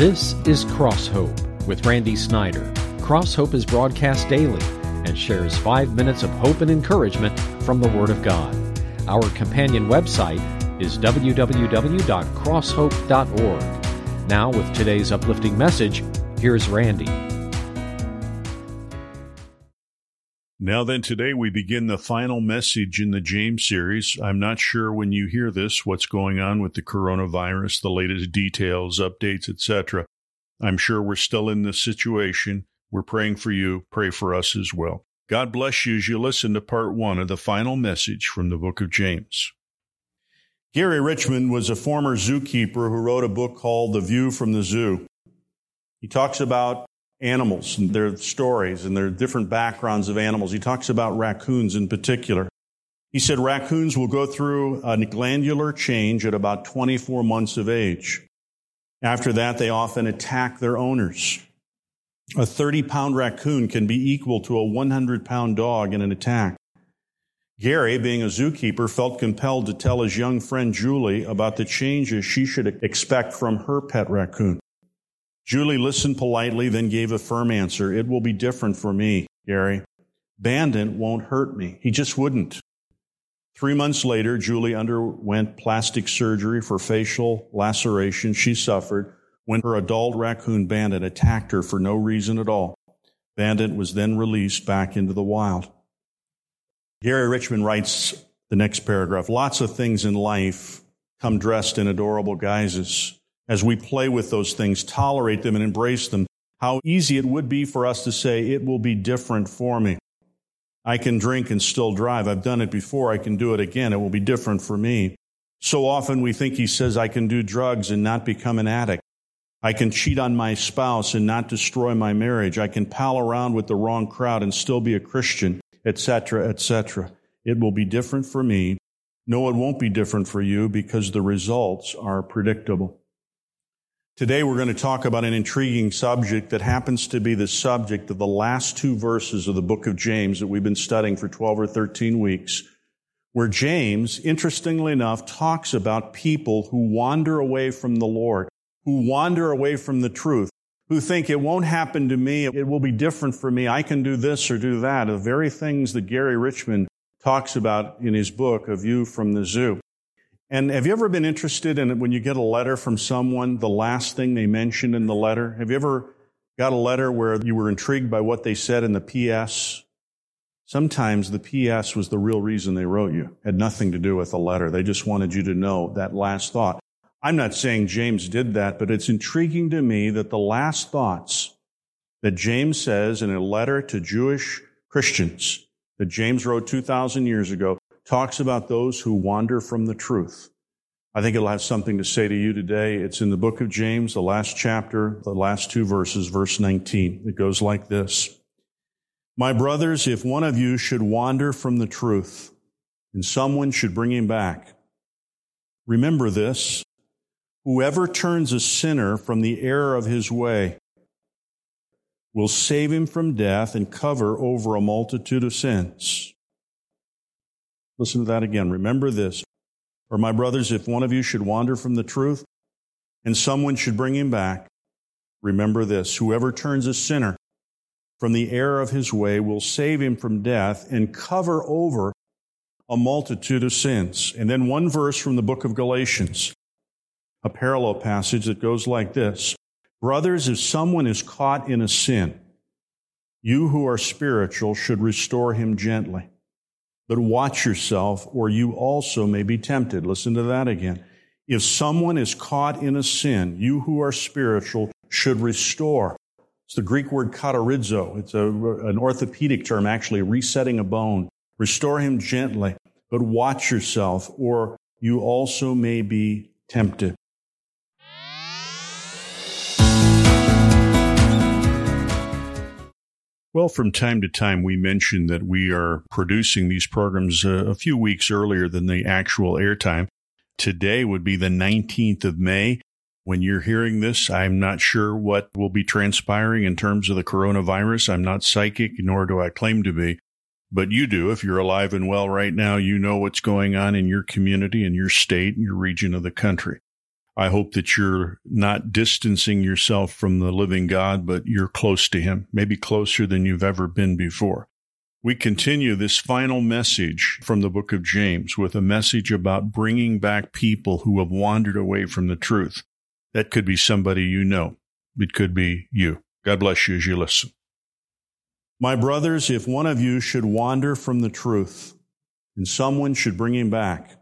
This is Cross Hope with Randy Snyder. Cross Hope is broadcast daily and shares five minutes of hope and encouragement from the Word of God. Our companion website is www.crosshope.org. Now, with today's uplifting message, here's Randy. Now, then, today we begin the final message in the James series. I'm not sure when you hear this what's going on with the coronavirus, the latest details, updates, etc. I'm sure we're still in this situation. We're praying for you. Pray for us as well. God bless you as you listen to part one of the final message from the book of James. Gary Richmond was a former zookeeper who wrote a book called The View from the Zoo. He talks about animals and their stories and their different backgrounds of animals. He talks about raccoons in particular. He said raccoons will go through a glandular change at about 24 months of age. After that, they often attack their owners. A 30 pound raccoon can be equal to a 100 pound dog in an attack. Gary, being a zookeeper, felt compelled to tell his young friend Julie about the changes she should expect from her pet raccoon. Julie listened politely, then gave a firm answer. It will be different for me, Gary. Bandit won't hurt me. He just wouldn't. Three months later, Julie underwent plastic surgery for facial laceration she suffered when her adult raccoon Bandit attacked her for no reason at all. Bandit was then released back into the wild. Gary Richmond writes the next paragraph Lots of things in life come dressed in adorable guises as we play with those things, tolerate them and embrace them, how easy it would be for us to say, it will be different for me. I can drink and still drive. I've done it before. I can do it again. It will be different for me. So often we think he says, I can do drugs and not become an addict. I can cheat on my spouse and not destroy my marriage. I can pal around with the wrong crowd and still be a Christian, etc., etc. It will be different for me. No, it won't be different for you because the results are predictable. Today we're going to talk about an intriguing subject that happens to be the subject of the last two verses of the book of James that we've been studying for 12 or 13 weeks, where James, interestingly enough, talks about people who wander away from the Lord, who wander away from the truth, who think it won't happen to me, it will be different for me, I can do this or do that, the very things that Gary Richmond talks about in his book, A View from the Zoo. And have you ever been interested in when you get a letter from someone, the last thing they mentioned in the letter? Have you ever got a letter where you were intrigued by what they said in the PS? Sometimes the PS was the real reason they wrote you. It had nothing to do with the letter. They just wanted you to know that last thought. I'm not saying James did that, but it's intriguing to me that the last thoughts that James says in a letter to Jewish Christians that James wrote 2,000 years ago talks about those who wander from the truth. I think it'll have something to say to you today. It's in the book of James, the last chapter, the last two verses, verse 19. It goes like this. My brothers, if one of you should wander from the truth and someone should bring him back, remember this. Whoever turns a sinner from the error of his way will save him from death and cover over a multitude of sins. Listen to that again. Remember this. Or my brothers, if one of you should wander from the truth and someone should bring him back, remember this. Whoever turns a sinner from the error of his way will save him from death and cover over a multitude of sins. And then one verse from the book of Galatians, a parallel passage that goes like this. Brothers, if someone is caught in a sin, you who are spiritual should restore him gently. But watch yourself, or you also may be tempted. Listen to that again. If someone is caught in a sin, you who are spiritual should restore. It's the Greek word katartizo. It's a, an orthopedic term, actually, resetting a bone. Restore him gently, but watch yourself, or you also may be tempted. Well, from time to time, we mention that we are producing these programs uh, a few weeks earlier than the actual airtime. Today would be the 19th of May. When you're hearing this, I'm not sure what will be transpiring in terms of the coronavirus. I'm not psychic, nor do I claim to be. But you do. If you're alive and well right now, you know what's going on in your community, in your state, in your region of the country. I hope that you're not distancing yourself from the living God, but you're close to Him, maybe closer than you've ever been before. We continue this final message from the book of James with a message about bringing back people who have wandered away from the truth. That could be somebody you know. It could be you. God bless you as you listen. My brothers, if one of you should wander from the truth and someone should bring him back,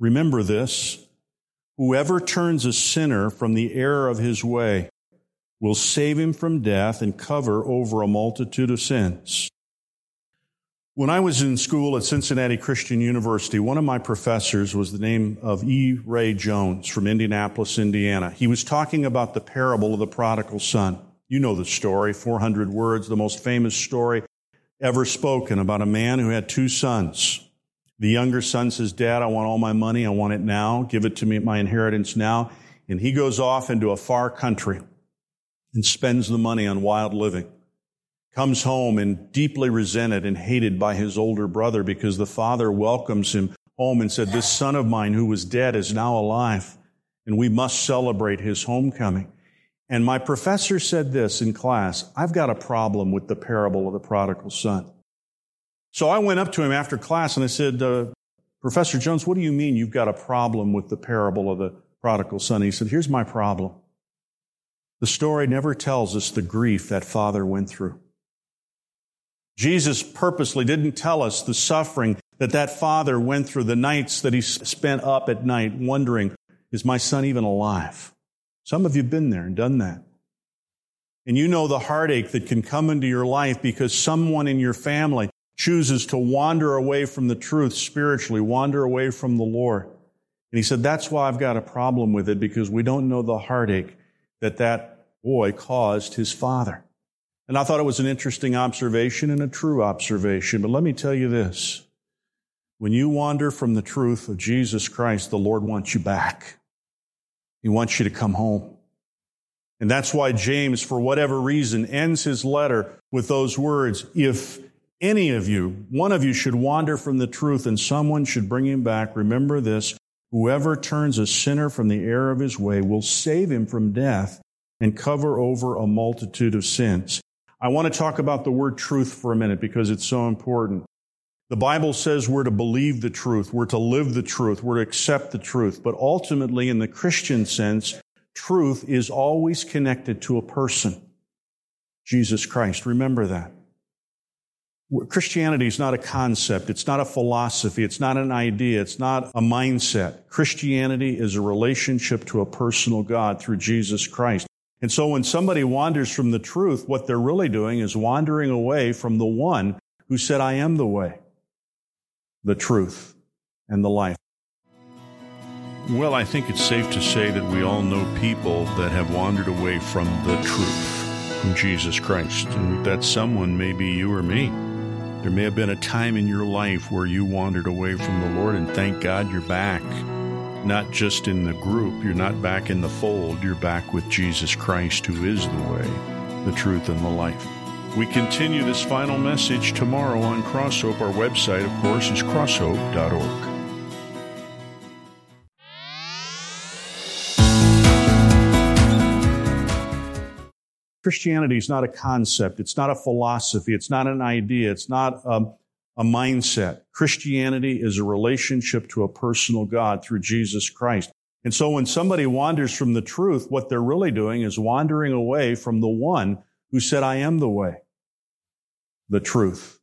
remember this Whoever turns a sinner from the error of his way will save him from death and cover over a multitude of sins. When I was in school at Cincinnati Christian University, one of my professors was the name of E. Ray Jones from Indianapolis, Indiana. He was talking about the parable of the prodigal son. You know the story, 400 words, the most famous story ever spoken about a man who had two sons. The younger son says, Dad, I want all my money. I want it now. Give it to me, my inheritance now. And he goes off into a far country and spends the money on wild living. Comes home and deeply resented and hated by his older brother because the father welcomes him home and said, This son of mine who was dead is now alive, and we must celebrate his homecoming. And my professor said this in class I've got a problem with the parable of the prodigal son. So I went up to him after class and I said, uh, Professor Jones, what do you mean you've got a problem with the parable of the prodigal son? He said, Here's my problem. The story never tells us the grief that father went through. Jesus purposely didn't tell us the suffering that that father went through, the nights that he spent up at night wondering, is my son even alive? Some of you have been there and done that. And you know the heartache that can come into your life because someone in your family chooses to wander away from the truth spiritually, wander away from the Lord. And he said, that's why I've got a problem with it because we don't know the heartache that that boy caused his father. And I thought it was an interesting observation and a true observation. But let me tell you this. When you wander from the truth of Jesus Christ, the Lord wants you back. He wants you to come home. And that's why James, for whatever reason, ends his letter with those words, if any of you, one of you should wander from the truth and someone should bring him back, remember this whoever turns a sinner from the error of his way will save him from death and cover over a multitude of sins. I want to talk about the word truth for a minute because it's so important. The Bible says we're to believe the truth, we're to live the truth, we're to accept the truth. But ultimately, in the Christian sense, truth is always connected to a person Jesus Christ. Remember that. Christianity is not a concept. It's not a philosophy. It's not an idea. It's not a mindset. Christianity is a relationship to a personal God through Jesus Christ. And so when somebody wanders from the truth, what they're really doing is wandering away from the one who said, I am the way, the truth, and the life. Well, I think it's safe to say that we all know people that have wandered away from the truth, from Jesus Christ. And that someone may be you or me. There may have been a time in your life where you wandered away from the Lord, and thank God you're back. Not just in the group, you're not back in the fold, you're back with Jesus Christ, who is the way, the truth, and the life. We continue this final message tomorrow on Crosshope. Our website, of course, is crosshope.org. Christianity is not a concept. It's not a philosophy. It's not an idea. It's not a, a mindset. Christianity is a relationship to a personal God through Jesus Christ. And so when somebody wanders from the truth, what they're really doing is wandering away from the one who said, I am the way, the truth,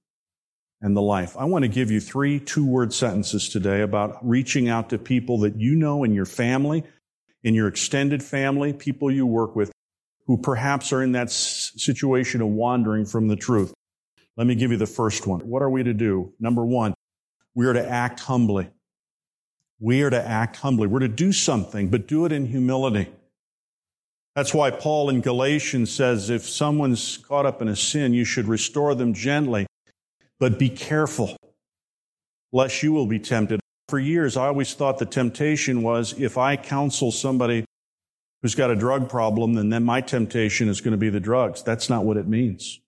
and the life. I want to give you three two word sentences today about reaching out to people that you know in your family, in your extended family, people you work with who perhaps are in that situation of wandering from the truth. Let me give you the first one. What are we to do? Number one, we are to act humbly. We are to act humbly. We're to do something, but do it in humility. That's why Paul in Galatians says if someone's caught up in a sin, you should restore them gently, but be careful lest you will be tempted. For years, I always thought the temptation was if I counsel somebody who's got a drug problem, then, then my temptation is going to be the drugs. That's not what it means.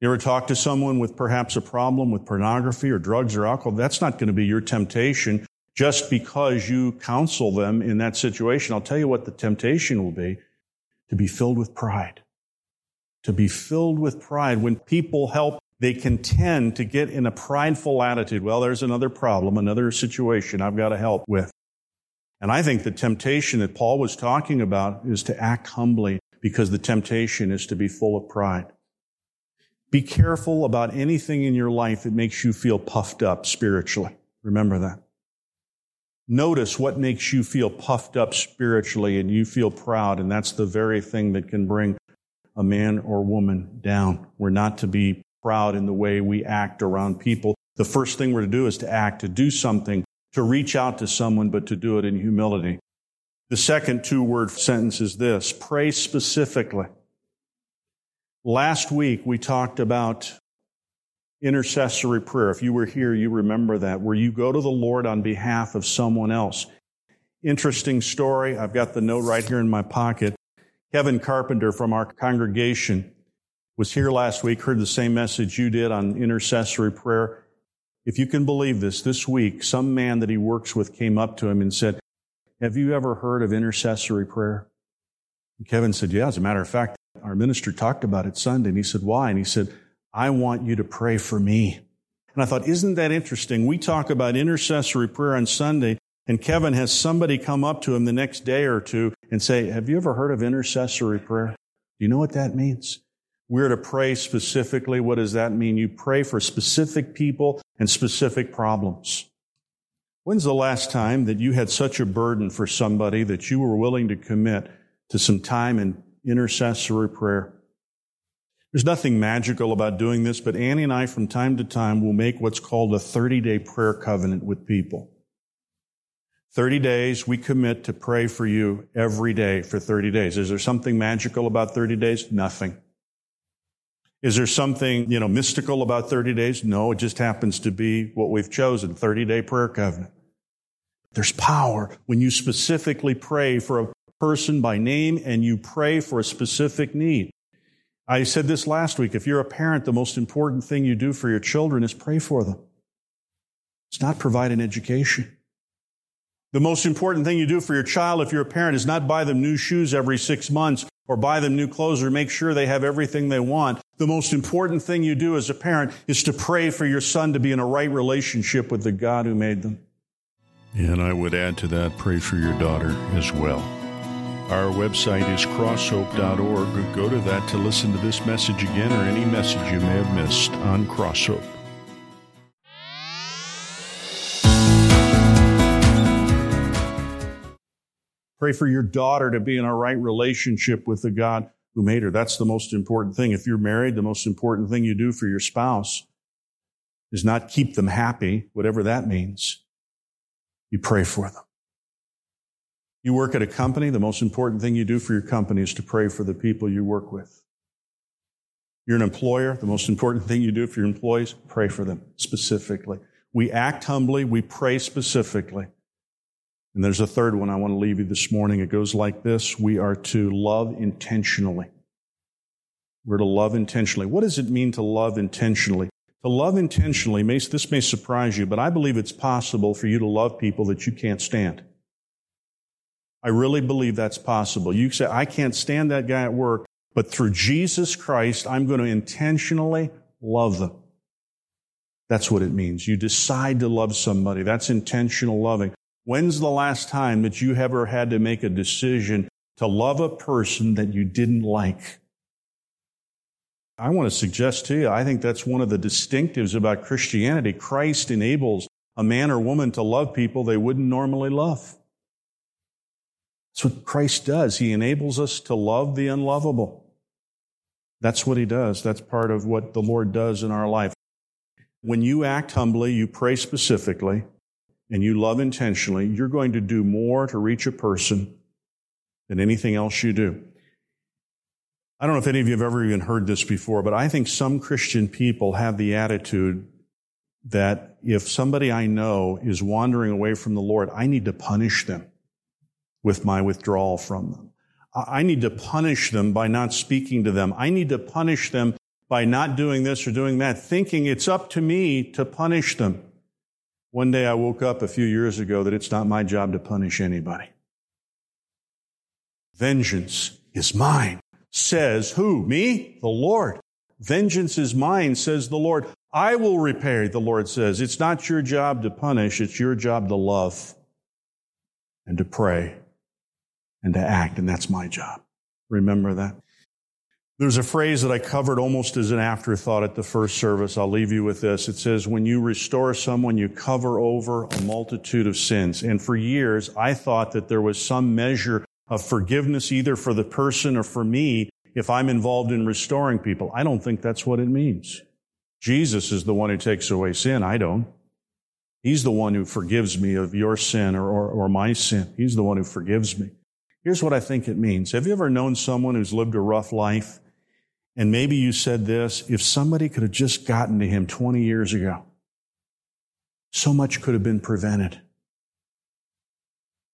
You ever talk to someone with perhaps a problem with pornography or drugs or alcohol? That's not going to be your temptation. just because you counsel them in that situation. I'll tell you what the temptation will be to be filled with pride. To be filled with pride. When people help, they can tend to get in a prideful attitude. Well, there's another problem, another situation I've got to help with. And I think the temptation that Paul was talking about is to act humbly because the temptation is to be full of pride. Be careful about anything in your life that makes you feel puffed up spiritually. Remember that. Notice what makes you feel puffed up spiritually and you feel proud, and that's the very thing that can bring a man or woman down. We're not to be proud in the way we act around people. The first thing we're to do is to act, to do something, to reach out to someone, but to do it in humility. The second two word sentence is this pray specifically. Last week we talked about intercessory prayer. If you were here, you remember that, where you go to the Lord on behalf of someone else. Interesting story. I've got the note right here in my pocket. Kevin Carpenter from our congregation was here last week, heard the same message you did on intercessory prayer. If you can believe this, this week, some man that he works with came up to him and said, Have you ever heard of intercessory prayer? And Kevin said, Yeah, as a matter of fact, our minister talked about it Sunday. And he said, Why? And he said, I want you to pray for me. And I thought, isn't that interesting? We talk about intercessory prayer on Sunday, and Kevin has somebody come up to him the next day or two and say, Have you ever heard of intercessory prayer? Do you know what that means? We're to pray specifically. What does that mean? You pray for specific people and specific problems. When's the last time that you had such a burden for somebody that you were willing to commit to some time in intercessory prayer? There's nothing magical about doing this, but Annie and I, from time to time, will make what's called a 30 day prayer covenant with people. 30 days, we commit to pray for you every day for 30 days. Is there something magical about 30 days? Nothing. Is there something, you know, mystical about 30 days? No, it just happens to be what we've chosen, 30 day prayer covenant. There's power when you specifically pray for a person by name and you pray for a specific need. I said this last week. If you're a parent, the most important thing you do for your children is pray for them. It's not provide an education. The most important thing you do for your child, if you're a parent, is not buy them new shoes every six months or buy them new clothes or make sure they have everything they want. The most important thing you do as a parent is to pray for your son to be in a right relationship with the God who made them. And I would add to that, pray for your daughter as well. Our website is crosshope.org. Go to that to listen to this message again or any message you may have missed on Crosshope. Pray for your daughter to be in a right relationship with the God who made her. That's the most important thing. If you're married, the most important thing you do for your spouse is not keep them happy, whatever that means. You pray for them. You work at a company, the most important thing you do for your company is to pray for the people you work with. You're an employer, the most important thing you do for your employees, pray for them specifically. We act humbly, we pray specifically. And there's a third one I want to leave you this morning. It goes like this We are to love intentionally. We're to love intentionally. What does it mean to love intentionally? To love intentionally, may, this may surprise you, but I believe it's possible for you to love people that you can't stand. I really believe that's possible. You say, I can't stand that guy at work, but through Jesus Christ, I'm going to intentionally love them. That's what it means. You decide to love somebody. That's intentional loving. When's the last time that you ever had to make a decision to love a person that you didn't like? I want to suggest to you, I think that's one of the distinctives about Christianity. Christ enables a man or woman to love people they wouldn't normally love. That's what Christ does. He enables us to love the unlovable. That's what he does. That's part of what the Lord does in our life. When you act humbly, you pray specifically, and you love intentionally, you're going to do more to reach a person than anything else you do. I don't know if any of you have ever even heard this before, but I think some Christian people have the attitude that if somebody I know is wandering away from the Lord, I need to punish them with my withdrawal from them. I need to punish them by not speaking to them. I need to punish them by not doing this or doing that, thinking it's up to me to punish them. One day I woke up a few years ago that it's not my job to punish anybody. Vengeance is mine, says who? Me? The Lord. Vengeance is mine, says the Lord. I will repay, the Lord says. It's not your job to punish, it's your job to love and to pray and to act, and that's my job. Remember that? There's a phrase that I covered almost as an afterthought at the first service. I'll leave you with this. It says, when you restore someone, you cover over a multitude of sins. And for years, I thought that there was some measure of forgiveness either for the person or for me if I'm involved in restoring people. I don't think that's what it means. Jesus is the one who takes away sin. I don't. He's the one who forgives me of your sin or, or, or my sin. He's the one who forgives me. Here's what I think it means. Have you ever known someone who's lived a rough life and maybe you said this, if somebody could have just gotten to him 20 years ago, so much could have been prevented.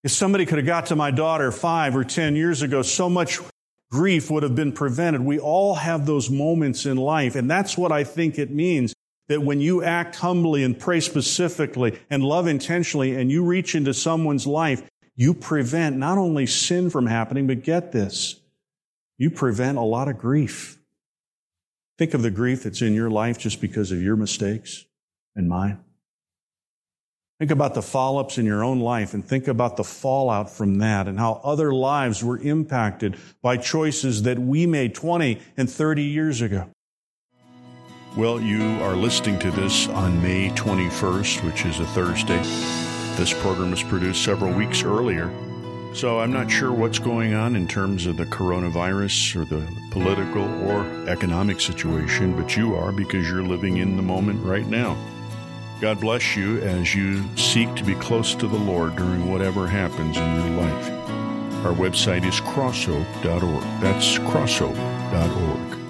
If somebody could have got to my daughter five or 10 years ago, so much grief would have been prevented. We all have those moments in life. And that's what I think it means that when you act humbly and pray specifically and love intentionally and you reach into someone's life, you prevent not only sin from happening, but get this, you prevent a lot of grief. Think of the grief that's in your life just because of your mistakes and mine. Think about the follow ups in your own life and think about the fallout from that and how other lives were impacted by choices that we made 20 and 30 years ago. Well, you are listening to this on May 21st, which is a Thursday. This program was produced several weeks earlier so I'm not sure what's going on in terms of the coronavirus or the political or economic situation, but you are because you're living in the moment right now. God bless you as you seek to be close to the Lord during whatever happens in your life. Our website is crosshope.org. That's crosshope.org.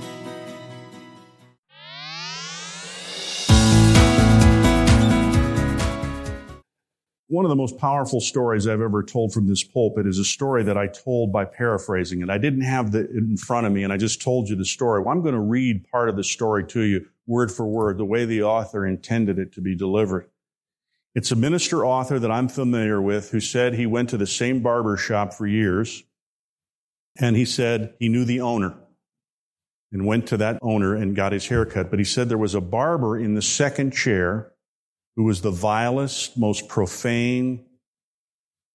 One of the most powerful stories I've ever told from this pulpit is a story that I told by paraphrasing it. I didn't have it in front of me and I just told you the story. Well, I'm going to read part of the story to you word for word, the way the author intended it to be delivered. It's a minister author that I'm familiar with who said he went to the same barber shop for years and he said he knew the owner and went to that owner and got his haircut. But he said there was a barber in the second chair who was the vilest, most profane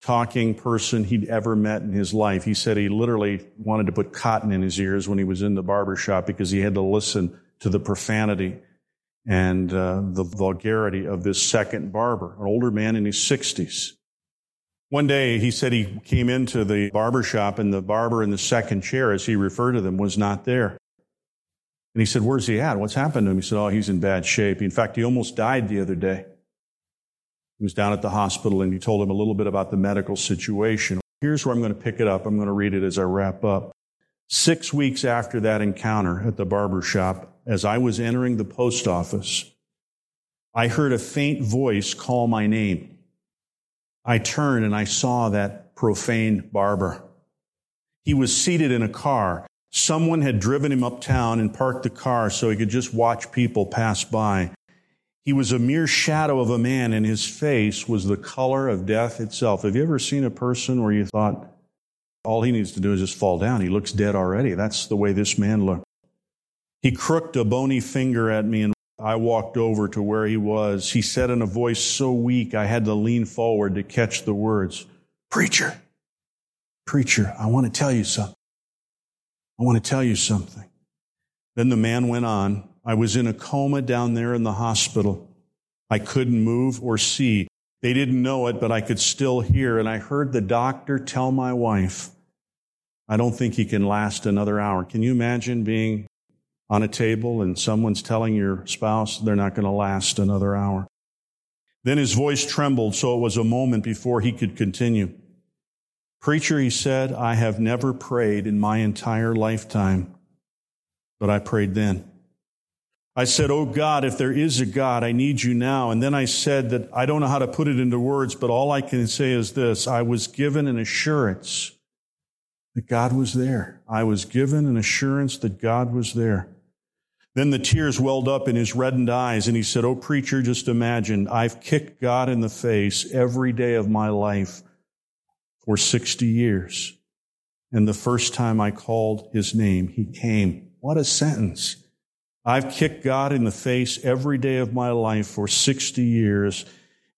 talking person he'd ever met in his life. He said he literally wanted to put cotton in his ears when he was in the barber shop because he had to listen to the profanity and uh, the vulgarity of this second barber, an older man in his 60s. One day he said he came into the barber shop and the barber in the second chair, as he referred to them, was not there. And he said, Where's he at? What's happened to him? He said, Oh, he's in bad shape. In fact, he almost died the other day. He was down at the hospital and he told him a little bit about the medical situation. Here's where I'm going to pick it up. I'm going to read it as I wrap up. Six weeks after that encounter at the barber shop, as I was entering the post office, I heard a faint voice call my name. I turned and I saw that profane barber. He was seated in a car. Someone had driven him uptown and parked the car so he could just watch people pass by. He was a mere shadow of a man, and his face was the color of death itself. Have you ever seen a person where you thought, all he needs to do is just fall down? He looks dead already. That's the way this man looked. He crooked a bony finger at me, and I walked over to where he was. He said in a voice so weak I had to lean forward to catch the words Preacher, preacher, I want to tell you something. I want to tell you something. Then the man went on. I was in a coma down there in the hospital. I couldn't move or see. They didn't know it, but I could still hear. And I heard the doctor tell my wife, I don't think he can last another hour. Can you imagine being on a table and someone's telling your spouse they're not going to last another hour? Then his voice trembled, so it was a moment before he could continue. Preacher, he said, I have never prayed in my entire lifetime, but I prayed then. I said, Oh God, if there is a God, I need you now. And then I said that I don't know how to put it into words, but all I can say is this I was given an assurance that God was there. I was given an assurance that God was there. Then the tears welled up in his reddened eyes, and he said, Oh, preacher, just imagine, I've kicked God in the face every day of my life for 60 years. And the first time I called his name, he came. What a sentence. I've kicked God in the face every day of my life for 60 years.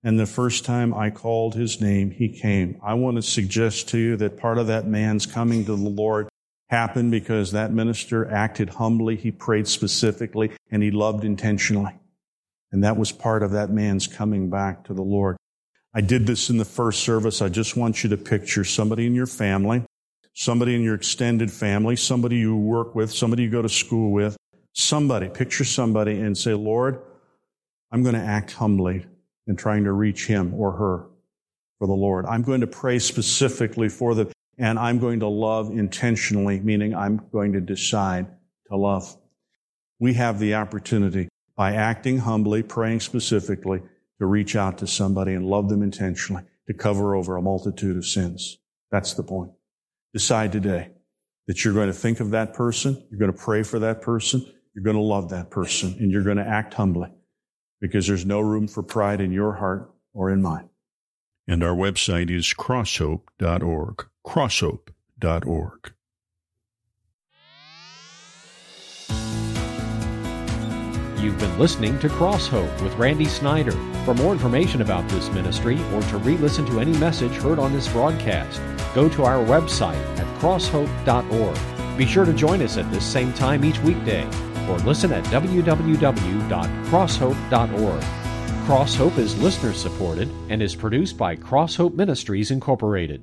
And the first time I called his name, he came. I want to suggest to you that part of that man's coming to the Lord happened because that minister acted humbly, he prayed specifically, and he loved intentionally. And that was part of that man's coming back to the Lord. I did this in the first service. I just want you to picture somebody in your family, somebody in your extended family, somebody you work with, somebody you go to school with, somebody, picture somebody and say, Lord, I'm going to act humbly in trying to reach him or her for the Lord. I'm going to pray specifically for them and I'm going to love intentionally, meaning I'm going to decide to love. We have the opportunity by acting humbly, praying specifically, to reach out to somebody and love them intentionally, to cover over a multitude of sins. That's the point. Decide today that you're going to think of that person, you're going to pray for that person, you're going to love that person, and you're going to act humbly because there's no room for pride in your heart or in mine. And our website is crosshope.org crosshope.org. You've been listening to Cross Hope with Randy Snyder. For more information about this ministry or to re listen to any message heard on this broadcast, go to our website at crosshope.org. Be sure to join us at this same time each weekday or listen at www.crosshope.org. Crosshope is listener supported and is produced by Crosshope Ministries Incorporated.